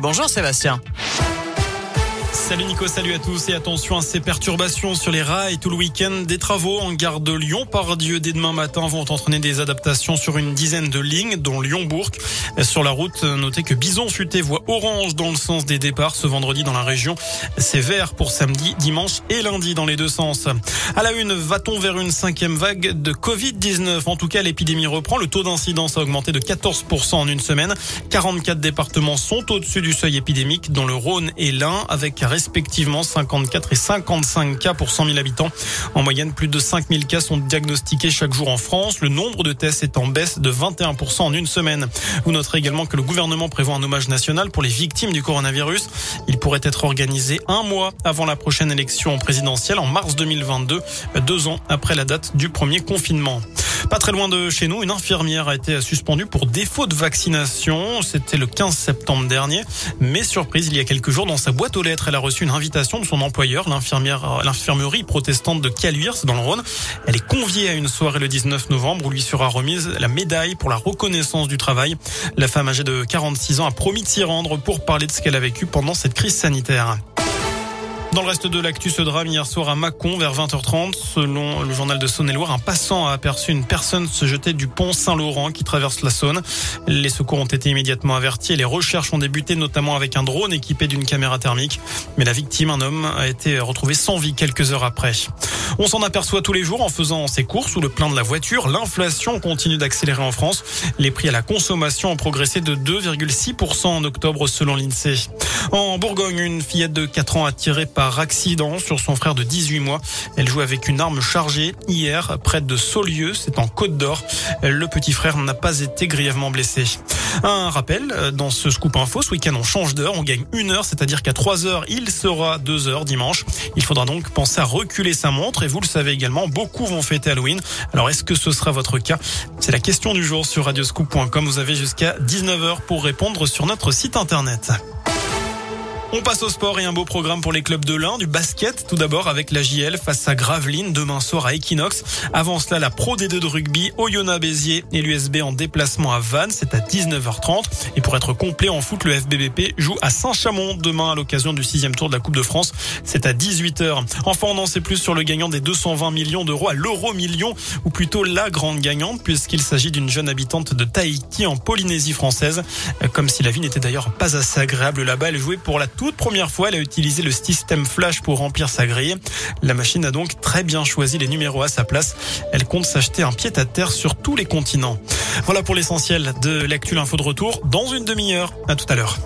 Bonjour Sébastien. Salut Nico, salut à tous et attention à ces perturbations sur les rails tout le week-end. Des travaux en gare de Lyon par Dieu dès demain matin vont entraîner des adaptations sur une dizaine de lignes, dont Lyon-Bourg. Sur la route, notez que Bison Futé voit orange dans le sens des départs ce vendredi dans la région. C'est vert pour samedi, dimanche et lundi dans les deux sens. À la une, va-t-on vers une cinquième vague de Covid-19 En tout cas, l'épidémie reprend. Le taux d'incidence a augmenté de 14% en une semaine. 44 départements sont au-dessus du seuil épidémique, dont le Rhône et l'Ain, avec respectivement 54 et 55 cas pour 100 000 habitants. En moyenne, plus de 5 000 cas sont diagnostiqués chaque jour en France. Le nombre de tests est en baisse de 21% en une semaine. Vous noterez également que le gouvernement prévoit un hommage national pour les victimes du coronavirus. Il pourrait être organisé un mois avant la prochaine élection présidentielle en mars 2022, deux ans après la date du premier confinement. Pas très loin de chez nous, une infirmière a été suspendue pour défaut de vaccination. C'était le 15 septembre dernier. Mais surprise, il y a quelques jours, dans sa boîte aux lettres, elle a reçu une invitation de son employeur, l'infirmière, l'infirmerie protestante de Caluire, dans le Rhône. Elle est conviée à une soirée le 19 novembre où lui sera remise la médaille pour la reconnaissance du travail. La femme âgée de 46 ans a promis de s'y rendre pour parler de ce qu'elle a vécu pendant cette crise sanitaire. Dans le reste de l'actu, ce drame hier soir à Mâcon vers 20h30. Selon le journal de Saône-et-Loire, un passant a aperçu une personne se jeter du pont Saint-Laurent qui traverse la Saône. Les secours ont été immédiatement avertis et les recherches ont débuté notamment avec un drone équipé d'une caméra thermique. Mais la victime, un homme, a été retrouvé sans vie quelques heures après. On s'en aperçoit tous les jours en faisant ses courses ou le plein de la voiture. L'inflation continue d'accélérer en France. Les prix à la consommation ont progressé de 2,6% en octobre selon l'INSEE. En Bourgogne, une fillette de 4 ans a tiré par accident sur son frère de 18 mois. Elle jouait avec une arme chargée hier près de Saulieu, c'est en Côte d'Or. Le petit frère n'a pas été grièvement blessé. Un rappel, dans ce scoop info, ce week-end on change d'heure, on gagne une heure, c'est-à-dire qu'à 3 heures, il sera 2 heures dimanche. Il faudra donc penser à reculer sa montre et vous le savez également, beaucoup vont fêter Halloween. Alors est-ce que ce sera votre cas? C'est la question du jour sur radioscoop.com. Vous avez jusqu'à 19h pour répondre sur notre site internet. On passe au sport et un beau programme pour les clubs de l'Ain, du basket tout d'abord avec la JL face à Gravelines demain soir à Equinox. Avant cela, la Pro D2 de rugby, Oyonnax Béziers et l'USB en déplacement à Vannes, c'est à 19h30. Et pour être complet en foot, le FBBP joue à Saint-Chamond demain à l'occasion du sixième tour de la Coupe de France, c'est à 18h. Enfin, on en sait plus sur le gagnant des 220 millions d'euros à l'euro million, ou plutôt la grande gagnante, puisqu'il s'agit d'une jeune habitante de Tahiti en Polynésie française. Comme si la vie n'était d'ailleurs pas assez agréable là-bas, elle jouait pour la première fois, elle a utilisé le système flash pour remplir sa grille. La machine a donc très bien choisi les numéros à sa place. Elle compte s'acheter un pied à terre sur tous les continents. Voilà pour l'essentiel de l'actu info de retour dans une demi-heure. À tout à l'heure.